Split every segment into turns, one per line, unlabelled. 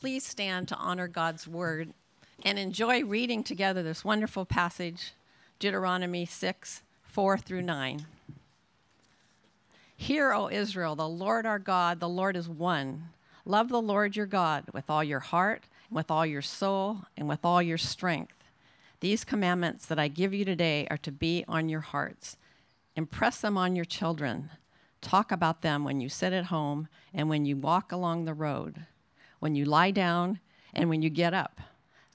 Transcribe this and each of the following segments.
please stand to honor God's word and enjoy reading together this wonderful passage, Deuteronomy 6 4 through 9. Hear, O Israel, the Lord our God, the Lord is one. Love the Lord your God with all your heart, with all your soul, and with all your strength. These commandments that I give you today are to be on your hearts. Impress them on your children. Talk about them when you sit at home and when you walk along the road, when you lie down and when you get up.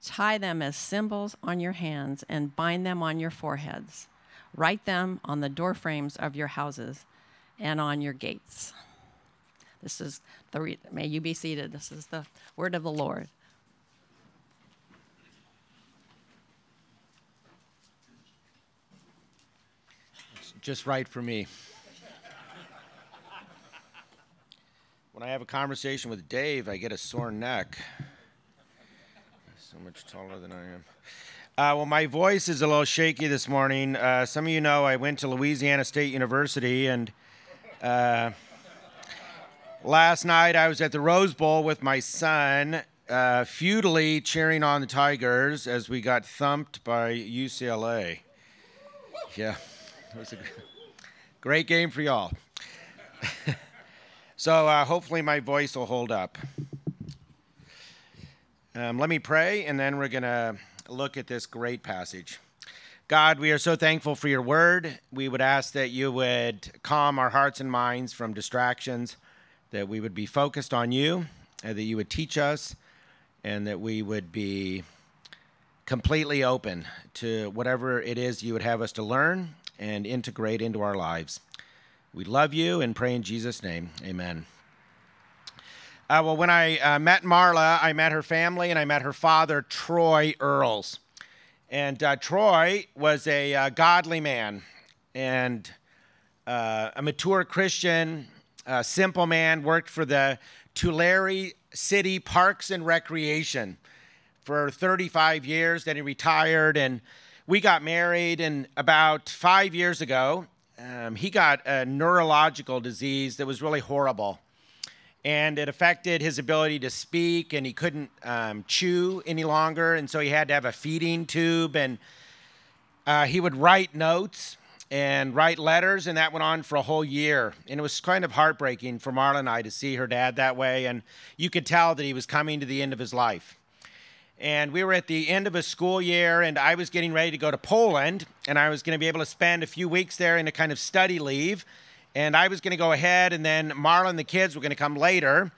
Tie them as symbols on your hands and bind them on your foreheads. Write them on the doorframes of your houses and on your gates. This is the, re- may you be seated. This is the word of the Lord.
It's just right for me. When I have a conversation with Dave, I get a sore neck. So much taller than I am. Uh, well, my voice is a little shaky this morning. Uh, some of you know I went to Louisiana State University, and uh, last night I was at the Rose Bowl with my son, uh, futilely cheering on the Tigers as we got thumped by UCLA. Yeah, it was a great game for y'all. so uh, hopefully my voice will hold up. Um, let me pray, and then we're going to look at this great passage. God, we are so thankful for your word. We would ask that you would calm our hearts and minds from distractions, that we would be focused on you, that you would teach us, and that we would be completely open to whatever it is you would have us to learn and integrate into our lives. We love you and pray in Jesus' name. Amen. Uh, well, when I uh, met Marla, I met her family and I met her father, Troy Earls. And uh, Troy was a uh, godly man and uh, a mature Christian, a simple man, worked for the Tulare City Parks and Recreation for 35 years. Then he retired and we got married. And about five years ago, um, he got a neurological disease that was really horrible and it affected his ability to speak and he couldn't um, chew any longer and so he had to have a feeding tube and uh, he would write notes and write letters and that went on for a whole year and it was kind of heartbreaking for marla and i to see her dad that way and you could tell that he was coming to the end of his life and we were at the end of a school year and i was getting ready to go to poland and i was going to be able to spend a few weeks there in a kind of study leave and I was going to go ahead, and then Marla and the kids were going to come later.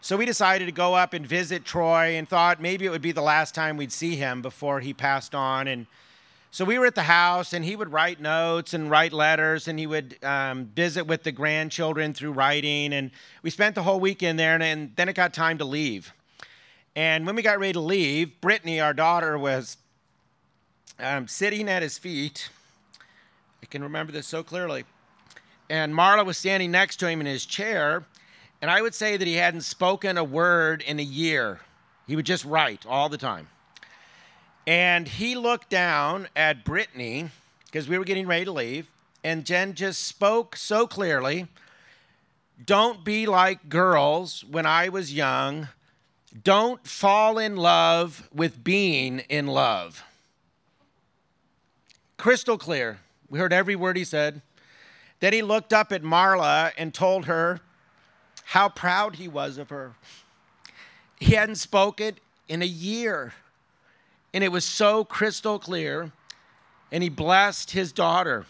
So we decided to go up and visit Troy and thought maybe it would be the last time we'd see him before he passed on. And so we were at the house, and he would write notes and write letters, and he would um, visit with the grandchildren through writing. And we spent the whole weekend there, and, and then it got time to leave. And when we got ready to leave, Brittany, our daughter, was um, sitting at his feet. I can remember this so clearly and Marla was standing next to him in his chair, and I would say that he hadn't spoken a word in a year. He would just write all the time. And he looked down at Brittany because we were getting ready to leave, and Jen just spoke so clearly Don't be like girls when I was young. Don't fall in love with being in love. Crystal clear. We heard every word he said. Then he looked up at Marla and told her how proud he was of her. He hadn't spoken in a year, and it was so crystal clear. And he blessed his daughter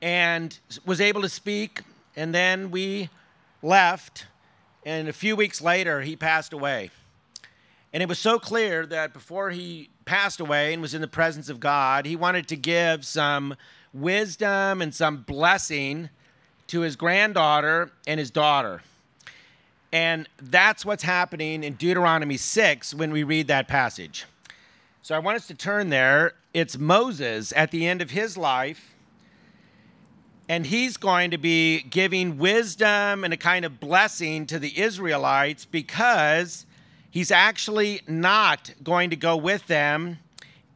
and was able to speak. And then we left, and a few weeks later, he passed away. And it was so clear that before he passed away and was in the presence of God, he wanted to give some wisdom and some blessing to his granddaughter and his daughter. And that's what's happening in Deuteronomy 6 when we read that passage. So I want us to turn there. It's Moses at the end of his life, and he's going to be giving wisdom and a kind of blessing to the Israelites because he's actually not going to go with them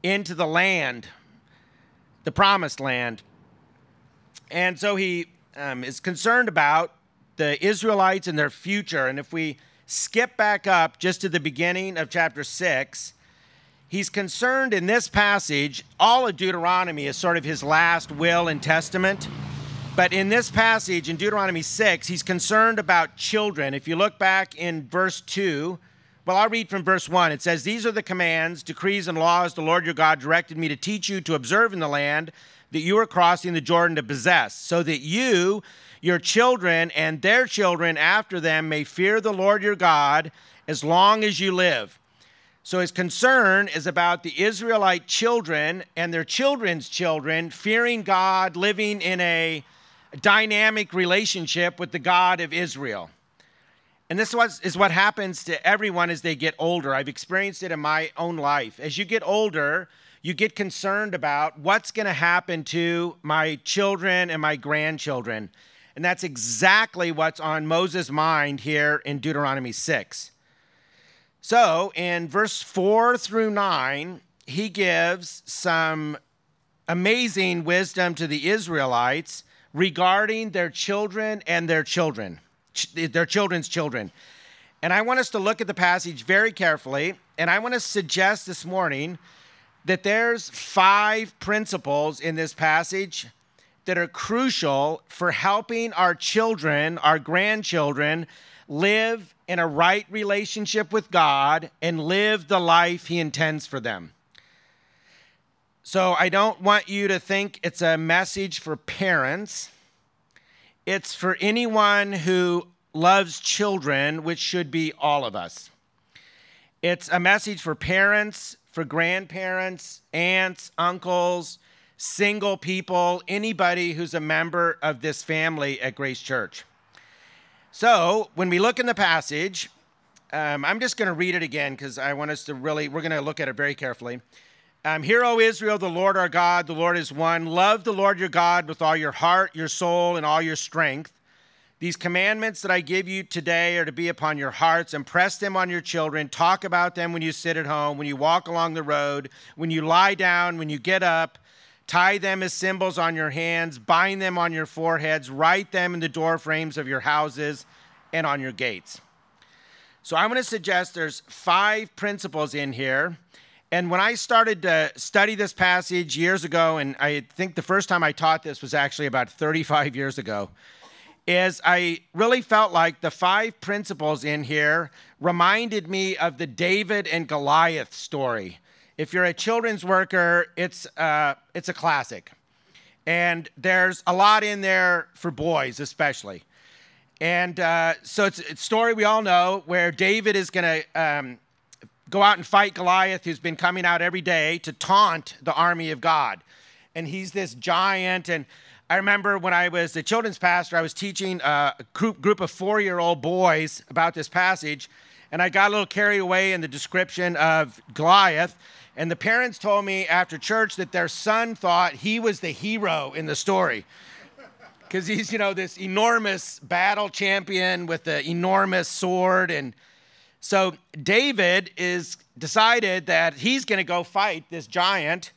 into the land the promised land. And so he um, is concerned about the Israelites and their future. And if we skip back up just to the beginning of chapter 6, he's concerned in this passage, all of Deuteronomy is sort of his last will and testament. But in this passage in Deuteronomy 6, he's concerned about children. If you look back in verse 2, well, I'll read from verse 1. It says, These are the commands, decrees, and laws the Lord your God directed me to teach you to observe in the land that you are crossing the Jordan to possess, so that you, your children, and their children after them may fear the Lord your God as long as you live. So his concern is about the Israelite children and their children's children fearing God, living in a dynamic relationship with the God of Israel. And this was, is what happens to everyone as they get older. I've experienced it in my own life. As you get older, you get concerned about what's going to happen to my children and my grandchildren. And that's exactly what's on Moses' mind here in Deuteronomy 6. So, in verse 4 through 9, he gives some amazing wisdom to the Israelites regarding their children and their children, their children's children. And I want us to look at the passage very carefully. And I want to suggest this morning that there's five principles in this passage that are crucial for helping our children, our grandchildren, live in a right relationship with God and live the life He intends for them. So I don't want you to think it's a message for parents. It's for anyone who loves children, which should be all of us. It's a message for parents, for grandparents, aunts, uncles, single people, anybody who's a member of this family at Grace Church. So when we look in the passage, um, I'm just going to read it again because I want us to really, we're going to look at it very carefully. Um, Hear, O Israel, the Lord our God, the Lord is one. Love the Lord your God with all your heart, your soul, and all your strength. These commandments that I give you today are to be upon your hearts. Impress them on your children. Talk about them when you sit at home, when you walk along the road, when you lie down, when you get up. Tie them as symbols on your hands. Bind them on your foreheads. Write them in the door frames of your houses and on your gates. So I'm going to suggest there's five principles in here and when I started to study this passage years ago, and I think the first time I taught this was actually about 35 years ago, is I really felt like the five principles in here reminded me of the David and Goliath story. If you're a children's worker, it's, uh, it's a classic. And there's a lot in there for boys, especially. And uh, so it's a story we all know where David is going to um, go out and fight Goliath, who's been coming out every day to taunt the army of God. And he's this giant. And I remember when I was a children's pastor, I was teaching a group, group of four year old boys about this passage. And I got a little carried away in the description of Goliath. And the parents told me after church that their son thought he was the hero in the story. Because he's, you know, this enormous battle champion with the enormous sword and so David is decided that he's going to go fight this giant.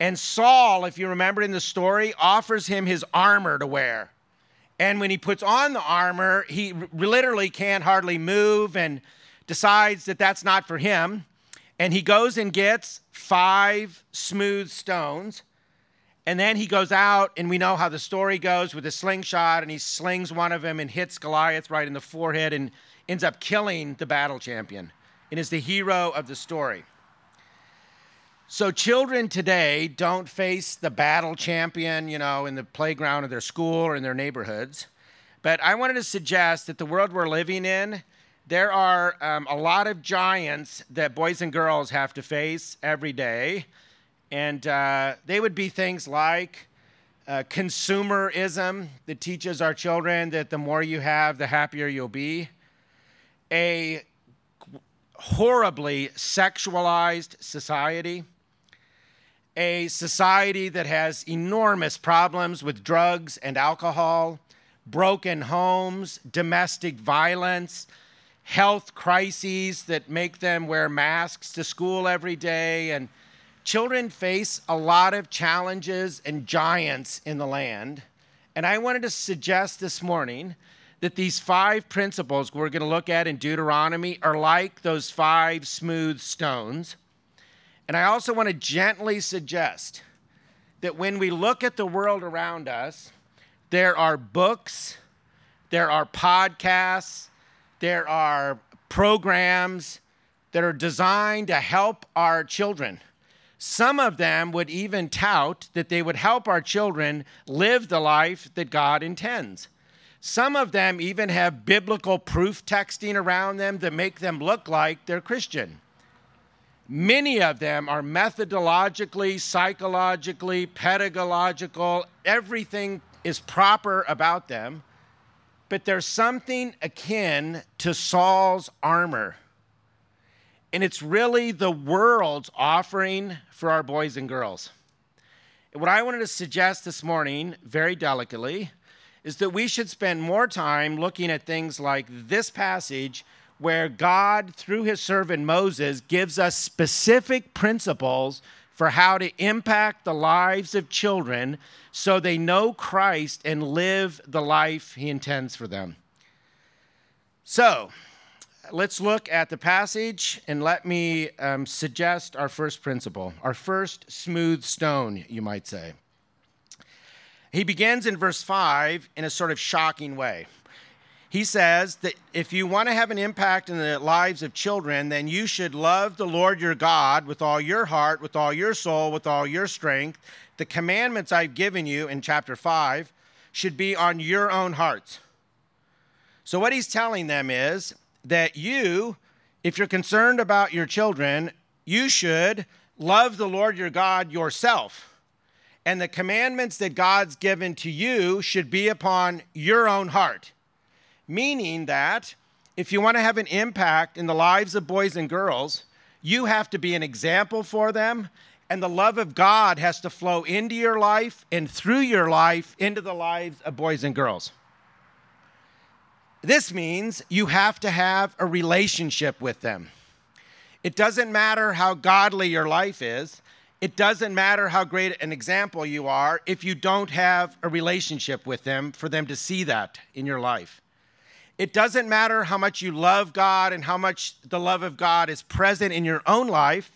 And Saul, if you remember in the story, offers him his armor to wear. And when he puts on the armor, he literally can't hardly move and decides that that's not for him. And he goes and gets five smooth stones. And then he goes out, and we know how the story goes with a slingshot, and he slings one of them and hits Goliath right in the forehead. And ends up killing the battle champion and is the hero of the story. So, children today don't face the battle champion, you know, in the playground of their school or in their neighborhoods. But I wanted to suggest that the world we're living in, there are um, a lot of giants that boys and girls have to face every day. And uh, they would be things like uh, consumerism that teaches our children that the more you have, the happier you'll be a horribly sexualized society, a society that has enormous problems with drugs and alcohol, broken homes, domestic violence, health crises that make them wear masks to school every day. And children face a lot of challenges and giants in the land. And I wanted to suggest this morning that these five principles we're going to look at in Deuteronomy are like those five smooth stones. And I also want to gently suggest that when we look at the world around us, there are books, there are podcasts, there are programs that are designed to help our children. Some of them would even tout that they would help our children live the life that God intends. Some of them even have biblical proof texting around them that make them look like they're Christian. Many of them are methodologically, psychologically, pedagogical, everything is proper about them, but there's something akin to Saul's armor. And it's really the world's offering for our boys and girls. what I wanted to suggest this morning, very delicately, is that we should spend more time looking at things like this passage where God, through his servant Moses, gives us specific principles for how to impact the lives of children so they know Christ and live the life he intends for them. So, let's look at the passage and let me um, suggest our first principle, our first smooth stone, you might say. He begins in verse 5 in a sort of shocking way he says that if you want to have an impact in the lives of children, then you should love the Lord your God with all your heart, with all your soul, with all your strength. The commandments I've given you in chapter 5 should be on your own hearts. So, what he's telling them is that you, if you're concerned about your children, you should love the Lord your God yourself. And the commandments that God's given to you should be upon your own heart meaning that if you want to have an impact in the lives of boys and girls, you have to be an example for them, and the love of God has to flow into your life and through your life into the lives of boys and girls. This means you have to have a relationship with them. It doesn't matter how godly your life is, it doesn't matter how great an example you are if you don't have a relationship with them for them to see that in your life. It doesn't matter how much you love God and how much the love of God is present in your own life.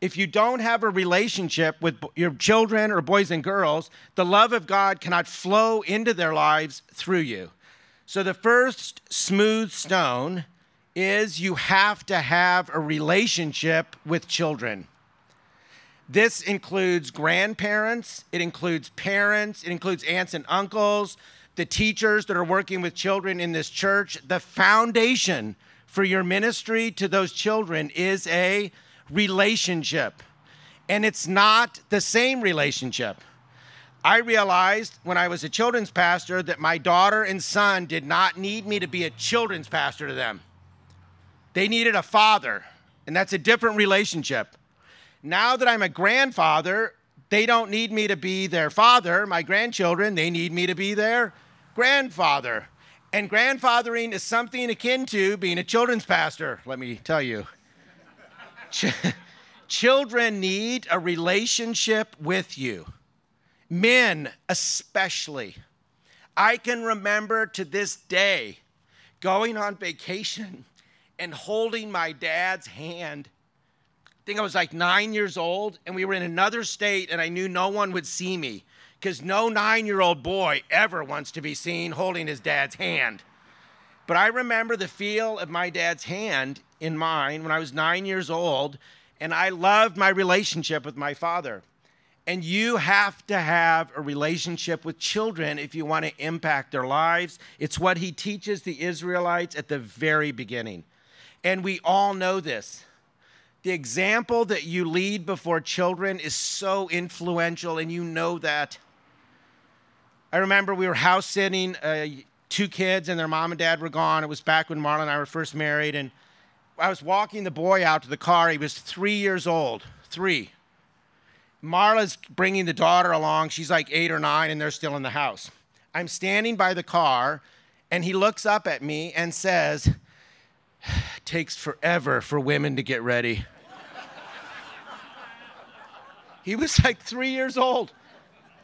If you don't have a relationship with your children or boys and girls, the love of God cannot flow into their lives through you. So, the first smooth stone is you have to have a relationship with children. This includes grandparents, it includes parents, it includes aunts and uncles, the teachers that are working with children in this church, the foundation for your ministry to those children is a relationship. And it's not the same relationship. I realized when I was a children's pastor that my daughter and son did not need me to be a children's pastor to them. They needed a father, and that's a different relationship. Now that I'm a grandfather, they don't need me to be their father. My grandchildren, they need me to be their grandfather. And grandfathering is something akin to being a children's pastor, let me tell you. Ch- children need a relationship with you, men especially. I can remember to this day going on vacation and holding my dad's hand. I think I was like nine years old, and we were in another state, and I knew no one would see me because no nine year old boy ever wants to be seen holding his dad's hand. But I remember the feel of my dad's hand in mine when I was nine years old, and I loved my relationship with my father. And you have to have a relationship with children if you want to impact their lives. It's what he teaches the Israelites at the very beginning. And we all know this. The example that you lead before children is so influential, and you know that. I remember we were house sitting, uh, two kids and their mom and dad were gone. It was back when Marla and I were first married. And I was walking the boy out to the car. He was three years old, three. Marla's bringing the daughter along. She's like eight or nine, and they're still in the house. I'm standing by the car, and he looks up at me and says, takes forever for women to get ready. He was like three years old.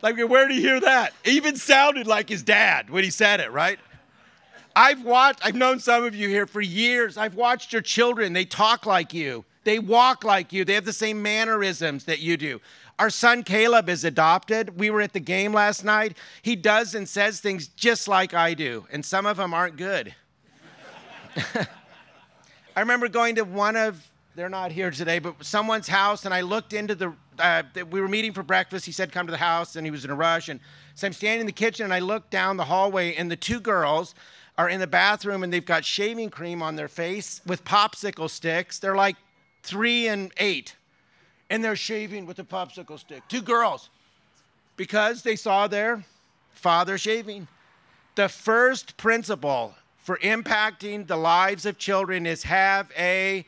Like, where did he hear that? It even sounded like his dad when he said it, right? I've watched, I've known some of you here for years. I've watched your children. They talk like you, they walk like you, they have the same mannerisms that you do. Our son Caleb is adopted. We were at the game last night. He does and says things just like I do, and some of them aren't good. I remember going to one of, they're not here today, but someone's house, and I looked into the, uh, we were meeting for breakfast. He said, come to the house, and he was in a rush. And so I'm standing in the kitchen, and I look down the hallway, and the two girls are in the bathroom, and they've got shaving cream on their face with popsicle sticks. They're like three and eight and they're shaving with a popsicle stick. Two girls, because they saw their father shaving. The first principle for impacting the lives of children is have a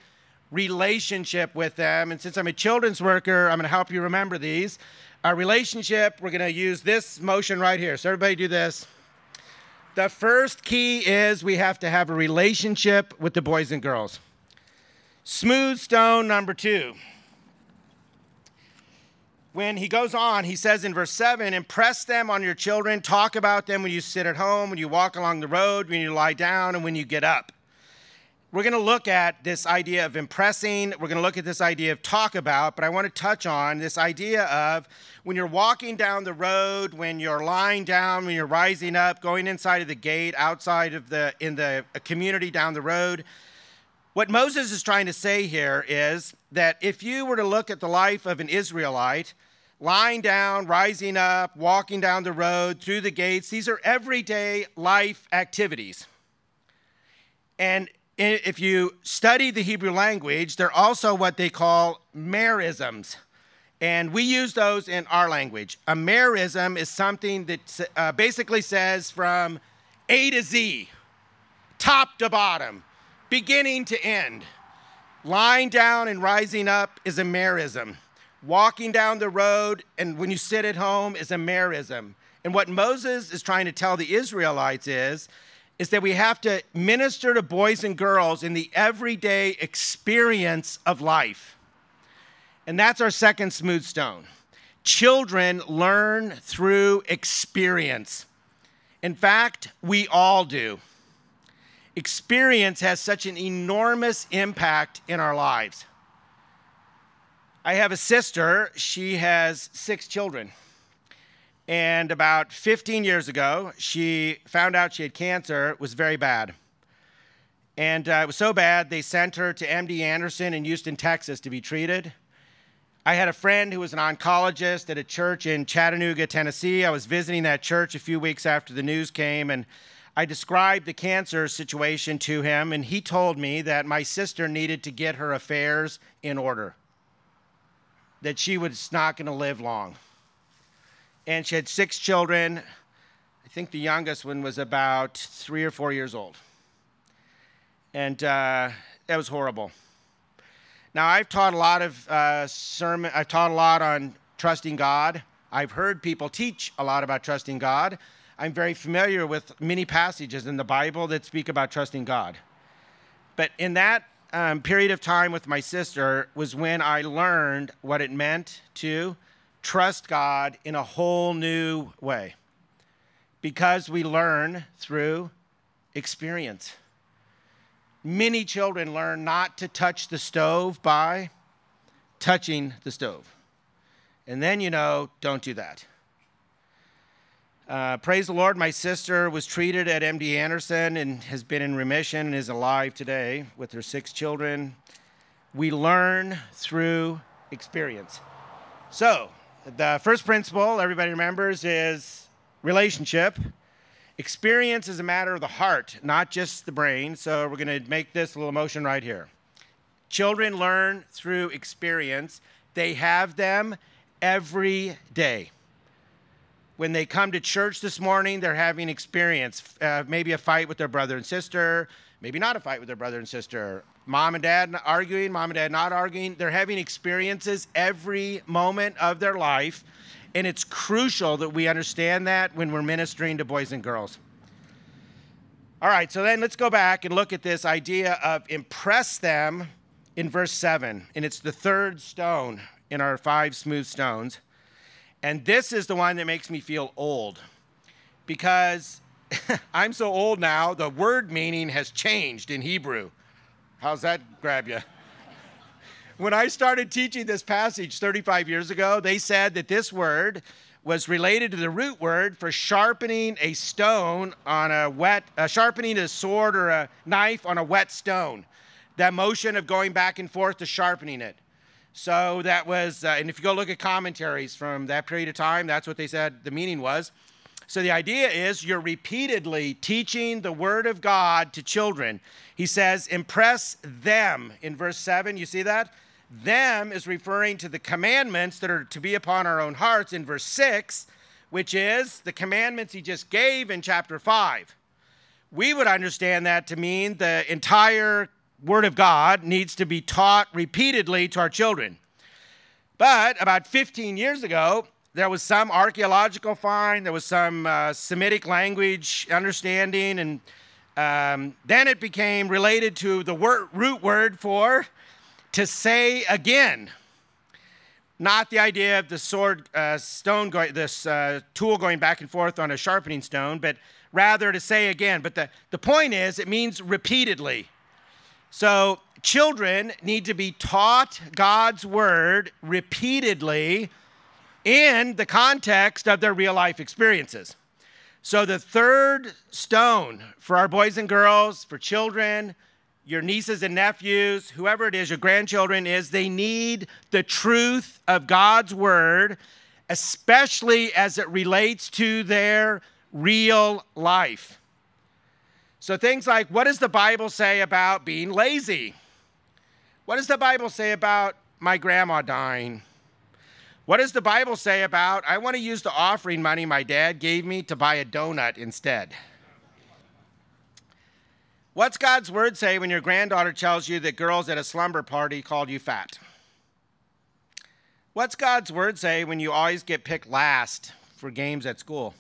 relationship with them. And since I'm a children's worker, I'm going to help you remember these. Our relationship, we're going to use this motion right here. So, everybody do this. The first key is we have to have a relationship with the boys and girls. Smooth stone number two when he goes on, he says in verse 7 impress them on your children, talk about them when you sit at home, when you walk along the road, when you lie down, and when you get up. We're going to look at this idea of impressing. We're going to look at this idea of talk about, but I want to touch on this idea of when you're walking down the road, when you're lying down, when you're rising up, going inside of the gate, outside of the in the community down the road. What Moses is trying to say here is that if you were to look at the life of an Israelite, lying down, rising up, walking down the road, through the gates, these are everyday life activities. And if you study the Hebrew language, they're also what they call merisms. And we use those in our language. A merism is something that uh, basically says from A to Z, top to bottom beginning to end. Lying down and rising up is a merism. Walking down the road and when you sit at home is a merism. And what Moses is trying to tell the Israelites is, is that we have to minister to boys and girls in the everyday experience of life. And that's our second smooth stone. Children learn through experience. In fact, we all do experience has such an enormous impact in our lives. I have a sister, she has six children. And about 15 years ago, she found out she had cancer. It was very bad. And uh, it was so bad, they sent her to MD Anderson in Houston, Texas to be treated. I had a friend who was an oncologist at a church in Chattanooga, Tennessee. I was visiting that church a few weeks after the news came, and I described the cancer situation to him, and he told me that my sister needed to get her affairs in order, that she was not going to live long. And she had six children. I think the youngest one was about three or four years old. And uh, that was horrible. Now, I've taught a lot of uh, sermon, I've taught a lot on trusting God. I've heard people teach a lot about trusting God. I'm very familiar with many passages in the Bible that speak about trusting God. But in that um, period of time with my sister was when I learned what it meant to trust God in a whole new way. Because we learn through experience. Many children learn not to touch the stove by touching the stove. And then you know, don't do that. Uh, praise the Lord, my sister was treated at MD Anderson and has been in remission and is alive today with her six children. We learn through experience. So, the first principle everybody remembers is relationship. Experience is a matter of the heart, not just the brain. So, we're going to make this little motion right here. Children learn through experience, they have them every day when they come to church this morning, they're having experience, uh, maybe a fight with their brother and sister, maybe not a fight with their brother and sister, mom and dad arguing, mom and dad not arguing. They're having experiences every moment of their life, and it's crucial that we understand that when we're ministering to boys and girls. All right, so then let's go back and look at this idea of impress them in verse 7, and it's the third stone in our five smooth stones. And this is the one that makes me feel old because I'm so old now, the word meaning has changed in Hebrew. How's that grab you? when I started teaching this passage 35 years ago, they said that this word was related to the root word for sharpening a stone on a wet, uh, sharpening a sword or a knife on a wet stone. That motion of going back and forth to sharpening it. So that was, uh, and if you go look at commentaries from that period of time, that's what they said the meaning was. So the idea is you're repeatedly teaching the Word of God to children. He says, impress them in verse 7. You see that? Them is referring to the commandments that are to be upon our own hearts in verse 6, which is the commandments he just gave in chapter 5. We would understand that to mean the entire Word of God needs to be taught repeatedly to our children. But about 15 years ago, there was some archaeological find, there was some uh, Semitic language understanding, and um, then it became related to the word, root word for to say again. Not the idea of the sword uh, stone this uh, tool going back and forth on a sharpening stone, but rather to say again. But the, the point is, it means repeatedly. So children need to be taught God's word repeatedly in the context of their real life experiences. So, the third stone for our boys and girls, for children, your nieces and nephews, whoever it is, your grandchildren, is they need the truth of God's word, especially as it relates to their real life. So, things like what does the Bible say about being lazy? What does the Bible say about my grandma dying? What does the Bible say about I want to use the offering money my dad gave me to buy a donut instead? What's God's word say when your granddaughter tells you that girls at a slumber party called you fat? What's God's word say when you always get picked last for games at school?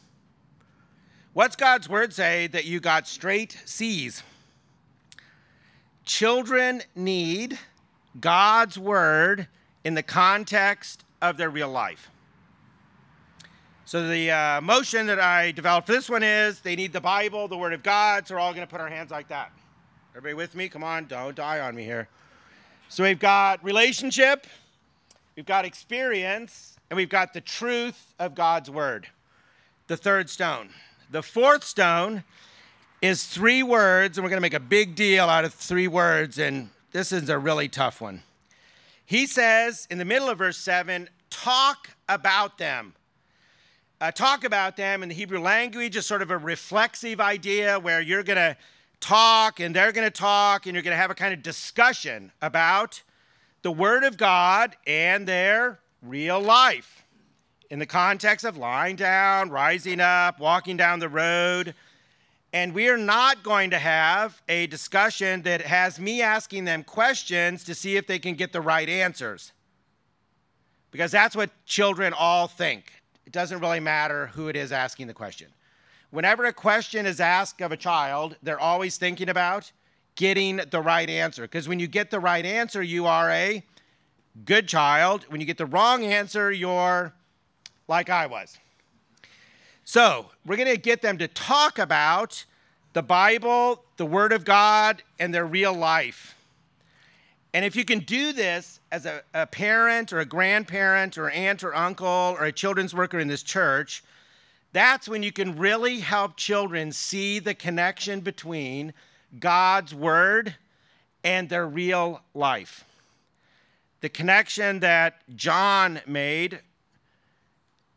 What's God's word say that you got straight C's? Children need God's word in the context of their real life. So the uh, motion that I developed for this one is they need the Bible, the Word of God. So we're all going to put our hands like that. Everybody with me? Come on, don't die on me here. So we've got relationship, we've got experience, and we've got the truth of God's Word. The third stone. The fourth stone is three words, and we're going to make a big deal out of three words, and this is a really tough one. He says in the middle of verse 7 talk about them. Uh, talk about them in the Hebrew language is sort of a reflexive idea where you're going to talk and they're going to talk and you're going to have a kind of discussion about the Word of God and their real life in the context of lying down, rising up, walking down the road. And we are not going to have a discussion that has me asking them questions to see if they can get the right answers. Because that's what children all think. It doesn't really matter who it is asking the question. Whenever a question is asked of a child, they're always thinking about getting the right answer. Because when you get the right answer, you are a good child. When you get the wrong answer, you're like I was. So, we're going to get them to talk about the Bible, the Word of God, and their real life. And if you can do this as a, a, parent or a grandparent or aunt or uncle or a children's worker in this church, that's when you can really help children see the connection between God's Word and their real life. The connection that John made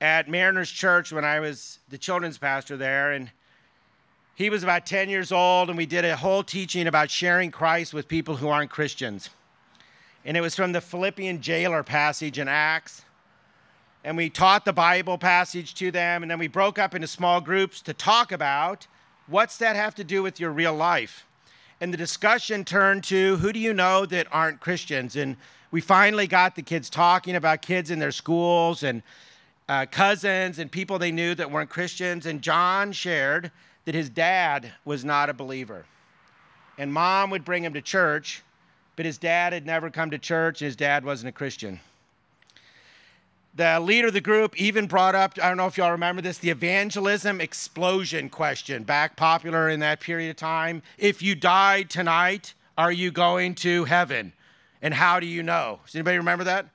at Mariners Church when I was the children's pastor there. And he was about 10 years old, and we did a whole teaching about sharing Christ with people who aren't Christians. And it was from the Philippian jailer passage in Acts. And we taught the Bible passage to them, and then we broke up into small groups to talk about what's that have to do with your real life. And the discussion turned to who do you know that aren't Christians? And we finally got the kids talking about kids in their schools and uh, cousins and people they knew that weren't Christians. And John shared that his dad was not a believer. And mom would bring him to church, but his dad had never come to church and his dad wasn't a Christian. The leader of the group even brought up, I don't know if y'all remember this, the evangelism explosion question, back popular in that period of time. If you died tonight, are you going to heaven? And how do you know? Does anybody remember that?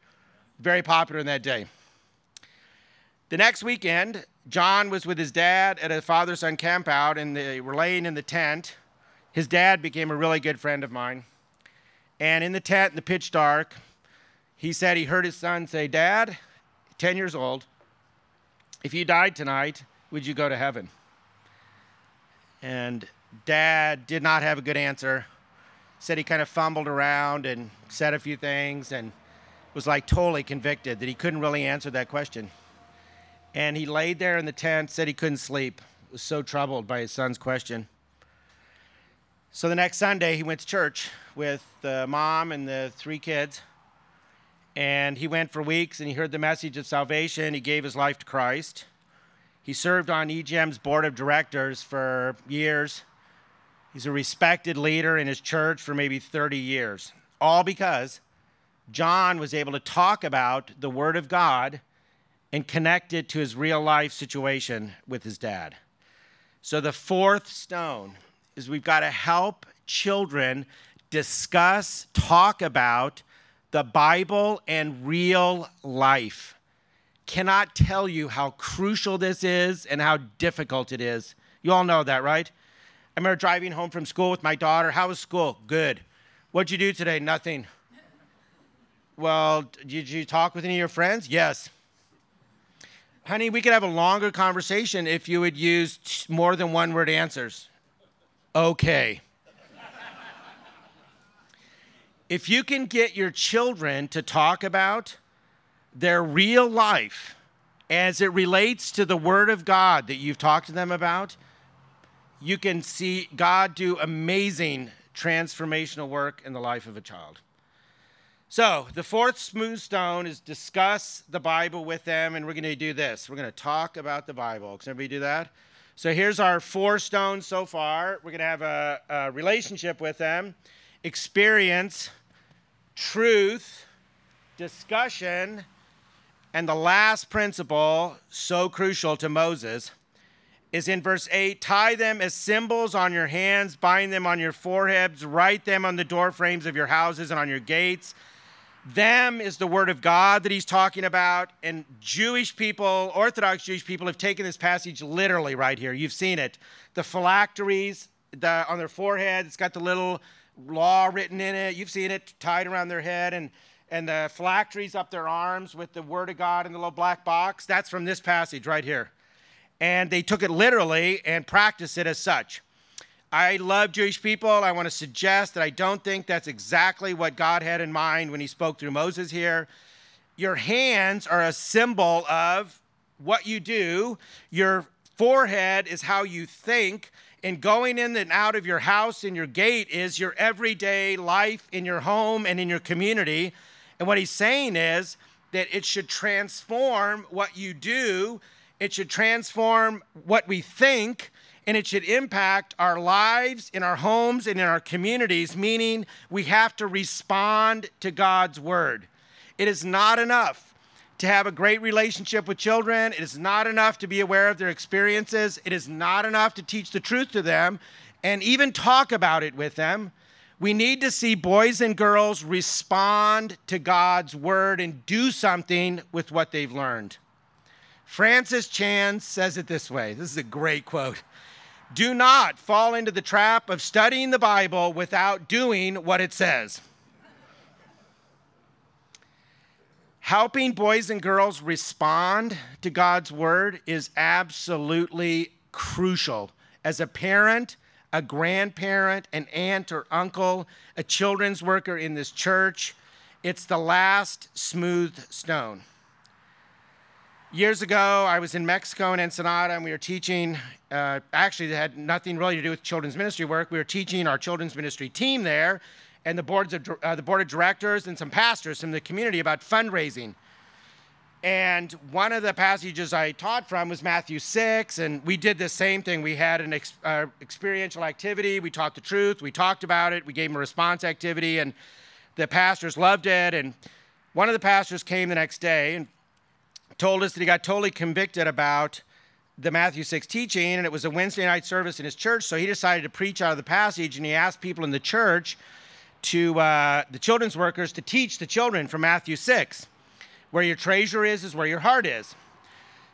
Very popular in that day. The next weekend, John was with his dad at a father son campout, and they were laying in the tent. His dad became a really good friend of mine. And in the tent, in the pitch dark, he said he heard his son say, Dad, 10 years old, if you died tonight, would you go to heaven? And dad did not have a good answer. Said he kind of fumbled around and said a few things and was like totally convicted that he couldn't really answer that question. And he laid there in the tent, said he couldn't sleep, was so troubled by his son's question. So the next Sunday, he went to church with the mom and the three kids. And he went for weeks and he heard the message of salvation. He gave his life to Christ. He served on EGM's board of directors for years. He's a respected leader in his church for maybe 30 years. All because John was able to talk about the Word of God and connect it to his real life situation with his dad. So, the fourth stone is we've got to help children discuss, talk about the Bible and real life. Cannot tell you how crucial this is and how difficult it is. You all know that, right? I remember driving home from school with my daughter. How was school? Good. What'd you do today? Nothing. Well, did you talk with any of your friends? Yes. Honey, we could have a longer conversation if you would use more than one word answers. Okay. if you can get your children to talk about their real life as it relates to the Word of God that you've talked to them about, you can see God do amazing transformational work in the life of a child. So, the fourth smooth stone is discuss the Bible with them, and we're going to do this. We're going to talk about the Bible. Can everybody do that? So, here's our four stones so far. We're going to have a, a relationship with them, experience, truth, discussion, and the last principle, so crucial to Moses, is in verse 8 tie them as symbols on your hands, bind them on your foreheads, write them on the door frames of your houses and on your gates. Them is the word of God that he's talking about. And Jewish people, Orthodox Jewish people, have taken this passage literally right here. You've seen it. The phylacteries the, on their forehead, it's got the little law written in it. You've seen it tied around their head. And, and the phylacteries up their arms with the word of God in the little black box. That's from this passage right here. And they took it literally and practiced it as such. I love Jewish people. I want to suggest that I don't think that's exactly what God had in mind when he spoke through Moses here. Your hands are a symbol of what you do, your forehead is how you think. And going in and out of your house and your gate is your everyday life in your home and in your community. And what he's saying is that it should transform what you do, it should transform what we think, and it should impact our lives, in our homes, and in our communities, meaning we have to respond to God's word. It is not enough to have a great relationship with children. It is not enough to be aware of their experiences. It is not enough to teach the truth to them and even talk about it with them. We need to see boys and girls respond to God's word and do something with what they've learned. Francis Chan says it this way this is a great quote. Do not fall into the trap of studying the Bible without doing what it says. Helping boys and girls respond to God's word is absolutely crucial. As a parent, a grandparent, an aunt or uncle, a children's worker in this church, it's the last smooth stone. Years ago, I was in Mexico in Ensenada, and we were teaching. Uh, actually, it had nothing really to do with children's ministry work. We were teaching our children's ministry team there, and the boards of uh, the board of directors and some pastors from the community about fundraising. And one of the passages I taught from was Matthew 6, and we did the same thing. We had an ex- uh, experiential activity. We taught the truth. We talked about it. We gave them a response activity, and the pastors loved it. And one of the pastors came the next day and told us that he got totally convicted about the Matthew 6 teaching, and it was a Wednesday night service in his church, so he decided to preach out of the passage, and he asked people in the church to, uh, the children's workers, to teach the children from Matthew 6. Where your treasure is, is where your heart is.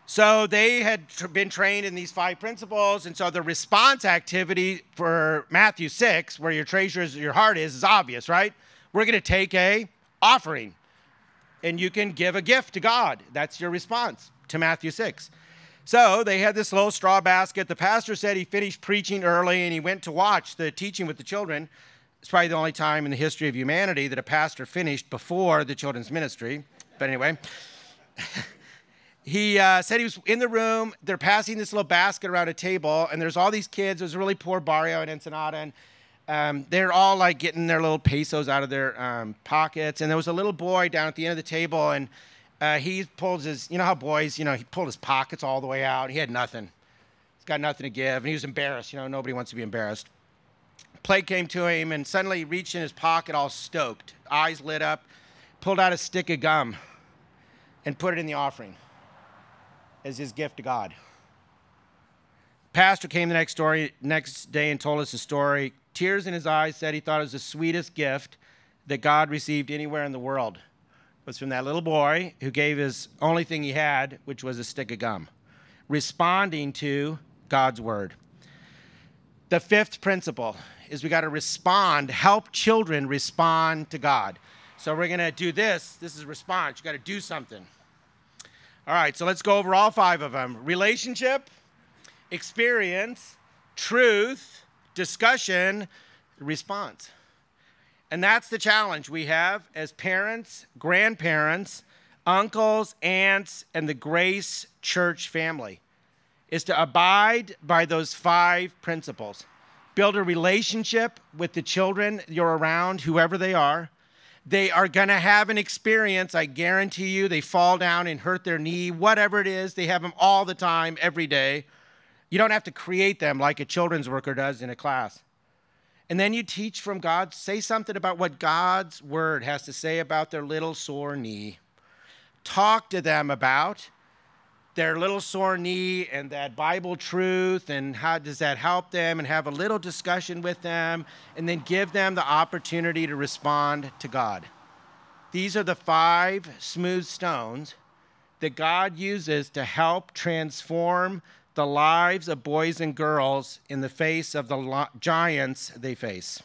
So they had tr- been trained in these five principles, and so the response activity for Matthew 6, where your treasure is, your heart is, is obvious, right? We're going to take a offering, and you can give a gift to God. That's your response to Matthew 6. So they had this little straw basket. The pastor said he finished preaching early and he went to watch the teaching with the children. It's probably the only time in the history of humanity that a pastor finished before the children's ministry. But anyway, he uh, said he was in the room. They're passing this little basket around a table, and there's all these kids. There's a really poor barrio in Ensenada, and um, they're all like getting their little pesos out of their um, pockets. And there was a little boy down at the end of the table, and uh, he pulls his, you know how boys, you know, he pulled his pockets all the way out. He had nothing. He's got nothing to give, and he was embarrassed. You know, nobody wants to be embarrassed. Plate came to him, and suddenly he reached in his pocket, all stoked, eyes lit up, pulled out a stick of gum, and put it in the offering as his gift to God. Pastor came the next story next day and told us the story. Tears in his eyes said he thought it was the sweetest gift that God received anywhere in the world was from that little boy who gave his only thing he had, which was a stick of gum, responding to God's word. The fifth principle is we got to respond, help children respond to God. So we're going to do this. This is response. You got to do something. All right, so let's go over all five of them relationship, experience, truth, discussion, response. And that's the challenge we have as parents, grandparents, uncles, aunts, and the Grace Church family is to abide by those five principles. Build a relationship with the children you're around, whoever they are. They are going to have an experience, I guarantee you. They fall down and hurt their knee, whatever it is. They have them all the time, every day. You don't have to create them like a children's worker does in a class. And then you teach from God, say something about what God's word has to say about their little sore knee. Talk to them about their little sore knee and that Bible truth and how does that help them and have a little discussion with them and then give them the opportunity to respond to God. These are the five smooth stones that God uses to help transform the lives of boys and girls in the face of the giants they face.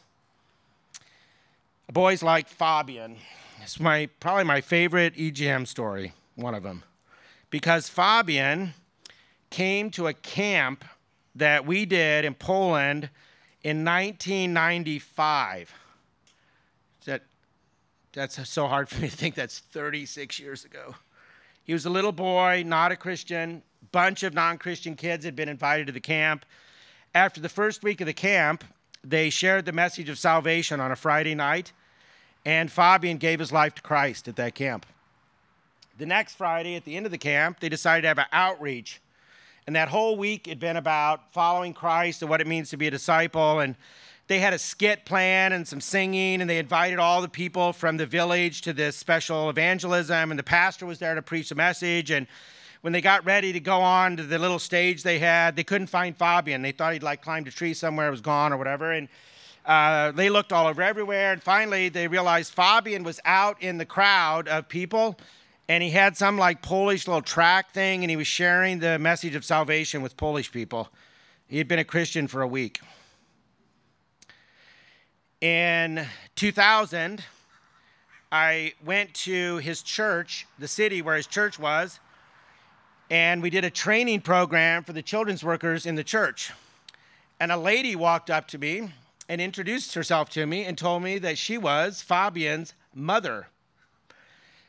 Boys like Fabian. It's my probably my favorite EGM story, one of them. Because Fabian came to a camp that we did in Poland in 1995. That, that's so hard for me to think that's 36 years ago. He was a little boy, not a Christian, bunch of non Christian kids had been invited to the camp. After the first week of the camp, they shared the message of salvation on a Friday night, and Fabian gave his life to Christ at that camp. The next Friday, at the end of the camp, they decided to have an outreach. And that whole week had been about following Christ and what it means to be a disciple. And they had a skit plan and some singing, and they invited all the people from the village to this special evangelism. And the pastor was there to preach the message. And when they got ready to go on to the little stage they had, they couldn't find Fabian. They thought he'd like climbed a tree somewhere, was gone or whatever. And uh, they looked all over everywhere. And finally, they realized Fabian was out in the crowd of people. And he had some like Polish little track thing, and he was sharing the message of salvation with Polish people. He had been a Christian for a week. In 2000, I went to his church, the city where his church was, and we did a training program for the children's workers in the church. And a lady walked up to me and introduced herself to me and told me that she was Fabian's mother.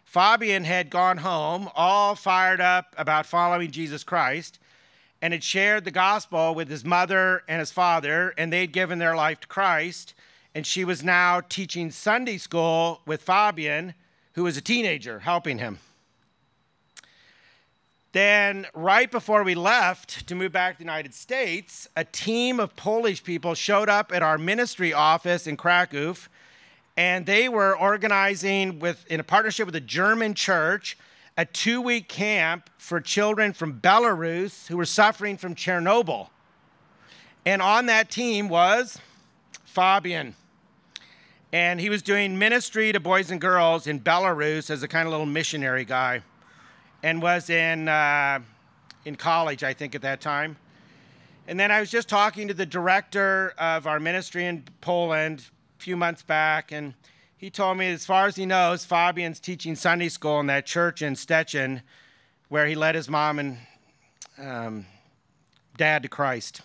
Fabian had gone home all fired up about following Jesus Christ and had shared the gospel with his mother and his father, and they'd given their life to Christ. And she was now teaching Sunday school with Fabian, who was a teenager, helping him. Then, right before we left to move back to the United States, a team of Polish people showed up at our ministry office in Krakow, and they were organizing with, in a partnership with a German church, a two week camp for children from Belarus who were suffering from Chernobyl. And on that team was Fabian. And he was doing ministry to boys and girls in Belarus as a kind of little missionary guy and was in, uh, in college, I think, at that time. And then I was just talking to the director of our ministry in Poland a few months back, and he told me, as far as he knows, Fabian's teaching Sunday school in that church in Stettin where he led his mom and um, dad to Christ.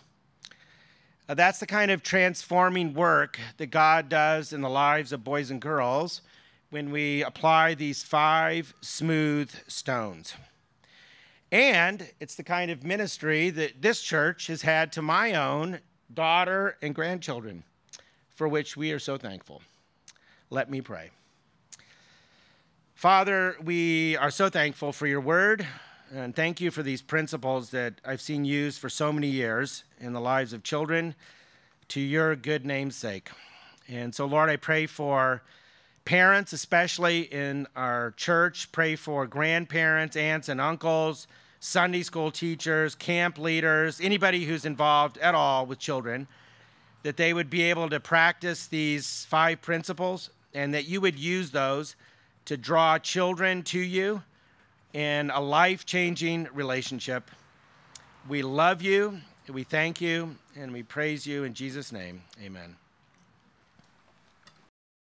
Uh, that's the kind of transforming work that God does in the lives of boys and girls when we apply these five smooth stones. And it's the kind of ministry that this church has had to my own daughter and grandchildren, for which we are so thankful. Let me pray. Father, we are so thankful for your word, and thank you for these principles that I've seen used for so many years in the lives of children to your good name's sake. And so, Lord, I pray for parents, especially in our church, pray for grandparents, aunts, and uncles, Sunday school teachers, camp leaders, anybody who's involved at all with children that they would be able to practice these five principles and that you would use those to draw children to you in a life changing relationship. We love you, we thank you, and we praise you in Jesus' name. Amen.